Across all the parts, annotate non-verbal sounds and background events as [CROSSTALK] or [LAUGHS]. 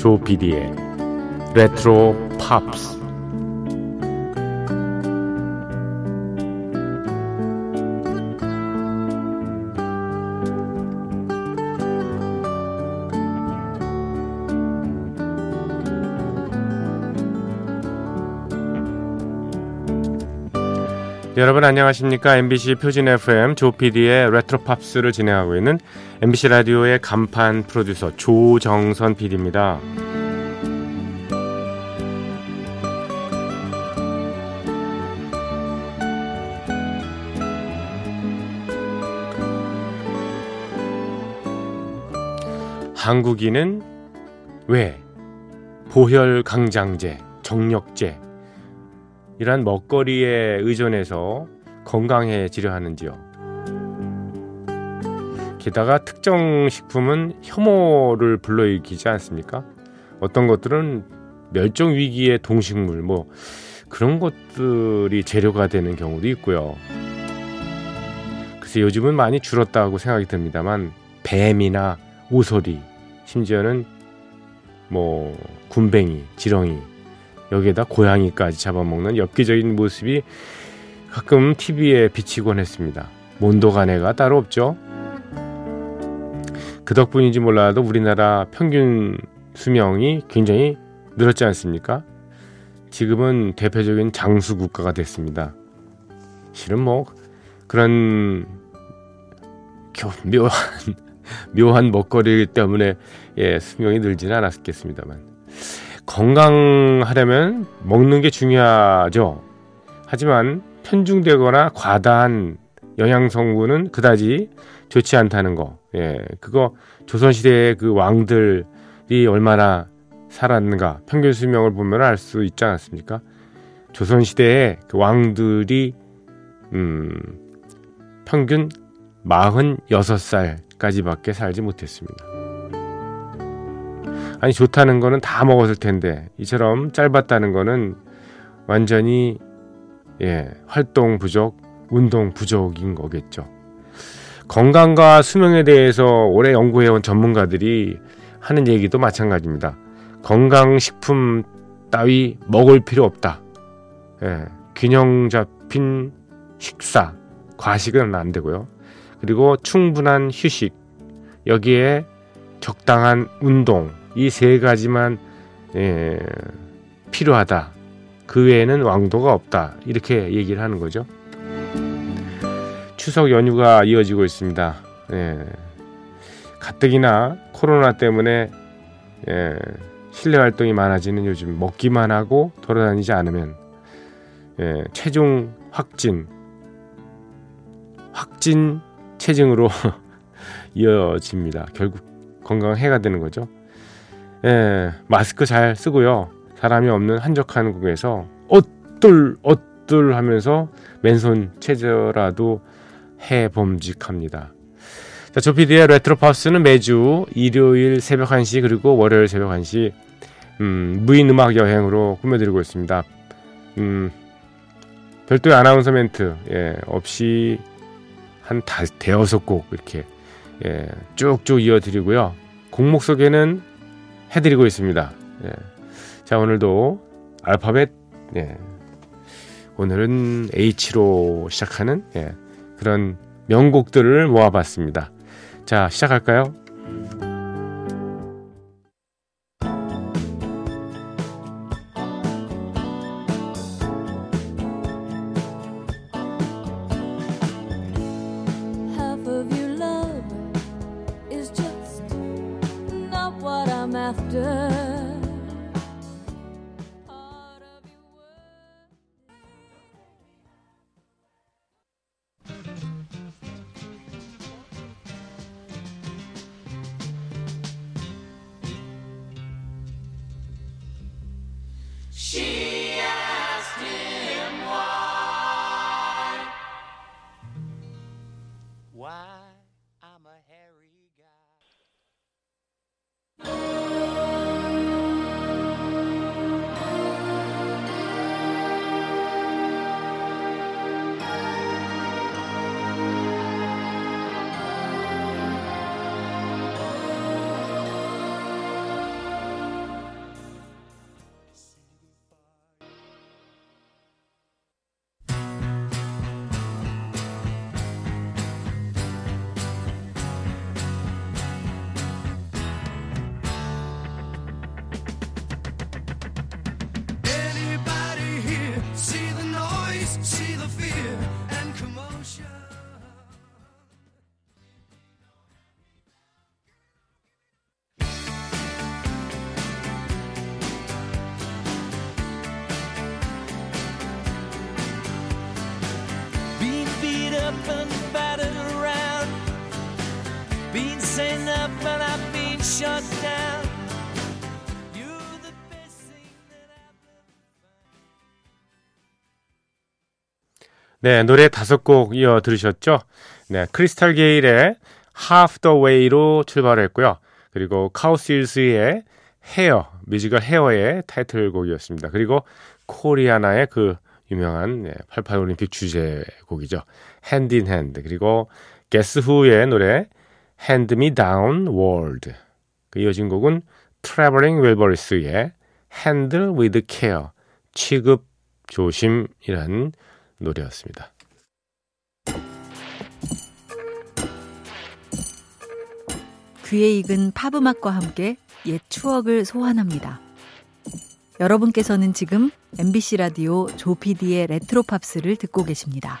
조피디의 레트로 팝스 여러분 안녕하십니까 MBC 표준 FM 조PD의 레트로 팝스를 진행하고 있는 MBC 라디오의 간판 프로듀서 조정선 PD입니다. 한국인은 왜 보혈 강장제, 정력제 이러한 먹거리에 의존해서 건강해지려 하는지요. 게다가 특정 식품은 혐오를 불러일으키지 않습니까? 어떤 것들은 멸종 위기의 동식물 뭐 그런 것들이 재료가 되는 경우도 있고요. 그래서 요즘은 많이 줄었다고 생각이 듭니다만 뱀이나 오소리 심지어는 뭐 군뱅이, 지렁이 여기에다 고양이까지 잡아먹는 엽기적인 모습이 가끔 TV에 비치곤 했습니다. 몬도가네가 따로 없죠. 그 덕분인지 몰라도 우리나라 평균 수명이 굉장히 늘었지 않습니까? 지금은 대표적인 장수 국가가 됐습니다. 실은 뭐 그런 묘한 [LAUGHS] 묘한 먹거리 때문에 예, 수명이 늘지는 않았겠습니다만 건강하려면 먹는 게 중요하죠. 하지만 편중되거나 과다한 영양 성분은 그다지 좋지 않다는 거. 예, 그거 조선 시대의 그 왕들이 얼마나 살았는가 평균 수명을 보면 알 수 있지 않았습니까? 조선 시대의 그 왕들이 음, 평균 46살까지밖에 살지 못했습니다. 아니 좋다는 거는 다 먹었을 텐데 이처럼 짧았다는 거는 완전히 예, 활동 부족, 운동 부족인 거겠죠. 건강과 수명에 대해서 오래 연구해온 전문가들이 하는 얘기도 마찬가지입니다. 건강식품 따위 먹을 필요 없다. 예, 균형 잡힌 식사, 과식은 안 되고요. 그리고 충분한 휴식, 여기에 적당한 운동, 이 세 가지만 예, 필요하다. 그 외에는 왕도가 없다. 이렇게 얘기를 하는 거죠. 추석 연휴가 이어지고 있습니다. 예, 가뜩이나 코로나 때문에 예, 실내 활동이 많아지는 요즘 먹기만 하고 돌아다니지 않으면 예, 체중 확진 확진 체증으로 [LAUGHS] 이어집니다. 결국 건강 해가 되는 거죠. 예, 마스크 잘 쓰고요. 사람이 없는 한적한 곳에서 어떨 어떨 하면서 맨손 체저라도 해 범직합니다. 자, 조PD의 레트로 팝스는 매주 일요일 새벽 1시 그리고 월요일 새벽 1시 음, 무인 음악 여행으로 꾸며드리고 있습니다. 음, 별도의 아나운서 멘트 예, 없이 한 다, 대여섯 곡 이렇게 예, 쭉쭉 이어드리고요. 곡목 소개는 해드리고 있습니다. 예. 자 오늘도 알파벳 예. 오늘은 H로 시작하는 예. 그런 명곡들을 모아봤습니다. 자 시작할까요? She and battered around. Been sent up and I've been shut down. I've 네, 노래 다섯 곡 이어 들으셨죠? 네, 크리스탈 게일의 Half the Way로 출발했고요. 그리고 카우실스의 헤어, 뮤지컬 헤어의 타이틀곡이었습니다. 그리고 코리아나의 그 유명한 네, 88 올림픽 주제곡이죠. Hand in Hand. 그리고 게스 후의 노래 Hand Me Down World. 그 이어진 곡은 Traveling Wilburys의 Handle with Care. 취급 조심이란 노래였습니다. 귀에 익은 팝 음악과 함께 옛 추억을 소환합니다. 여러분께서는 지금 MBC 라디오 조피디의 레트로 팝스를 듣고 계십니다.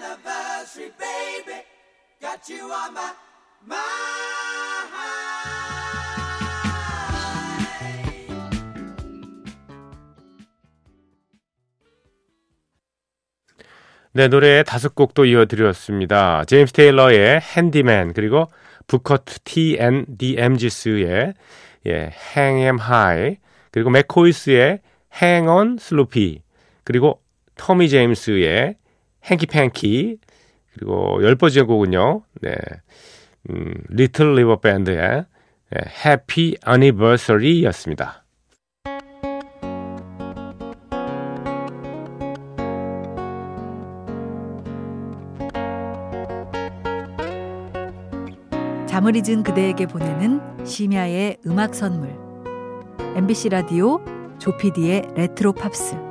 anniversary, baby. Got you on my. 네, 노래 다섯 곡도 이어드렸습니다. 제임스 테일러의 핸디맨, 그리고 부커트 T N D M 지스의 예, Hang 'em High, 그리고 맥코이스의 Hang on Sloopy, 그리고 터미 제임스의 행키 팬키, 그리고 열 번째 곡은요, 네, 음, 리틀 리버 밴드의 예, Happy Anniversary였습니다. 잠을 잊은 그대에게 보내는 심야의 음악 선물. MBC 라디오 조피디의 레트로 팝스.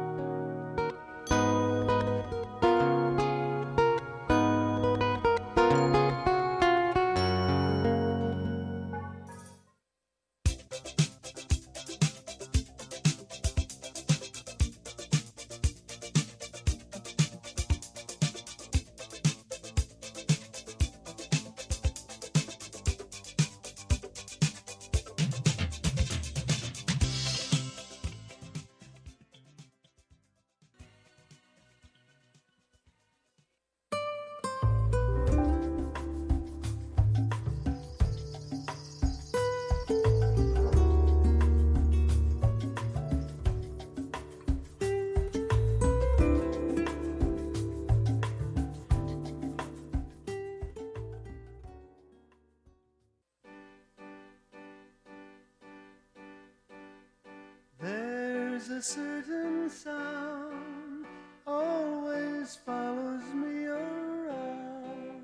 A certain sound always follows me around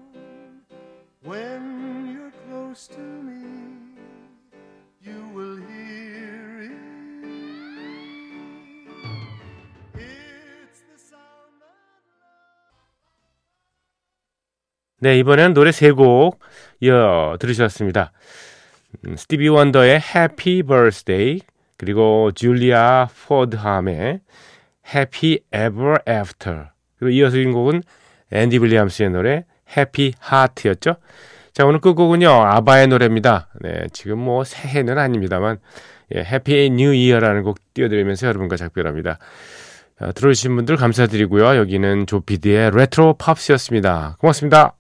when you're close to me. You will hear it. It's the sound of 네, 이번에는 노래 세 곡 이어 들으셨습니다. 음, 스티비 원더의 Happy Birthday, 그리고 줄리아 포드함의 Happy Ever After, 그리고 이어서 인 곡은 앤디 빌리암스의 노래 Happy Heart였죠. 자, 오늘 끝곡은요, 아바의 노래입니다. 네, 지금 뭐 새해는 아닙니다만, 예, Happy New Year라는 곡 띄워드리면서 여러분과 작별합니다. 어, 들어주신 분들 감사드리고요. 여기는 조피디의 레트로 팝스였습니다. 고맙습니다.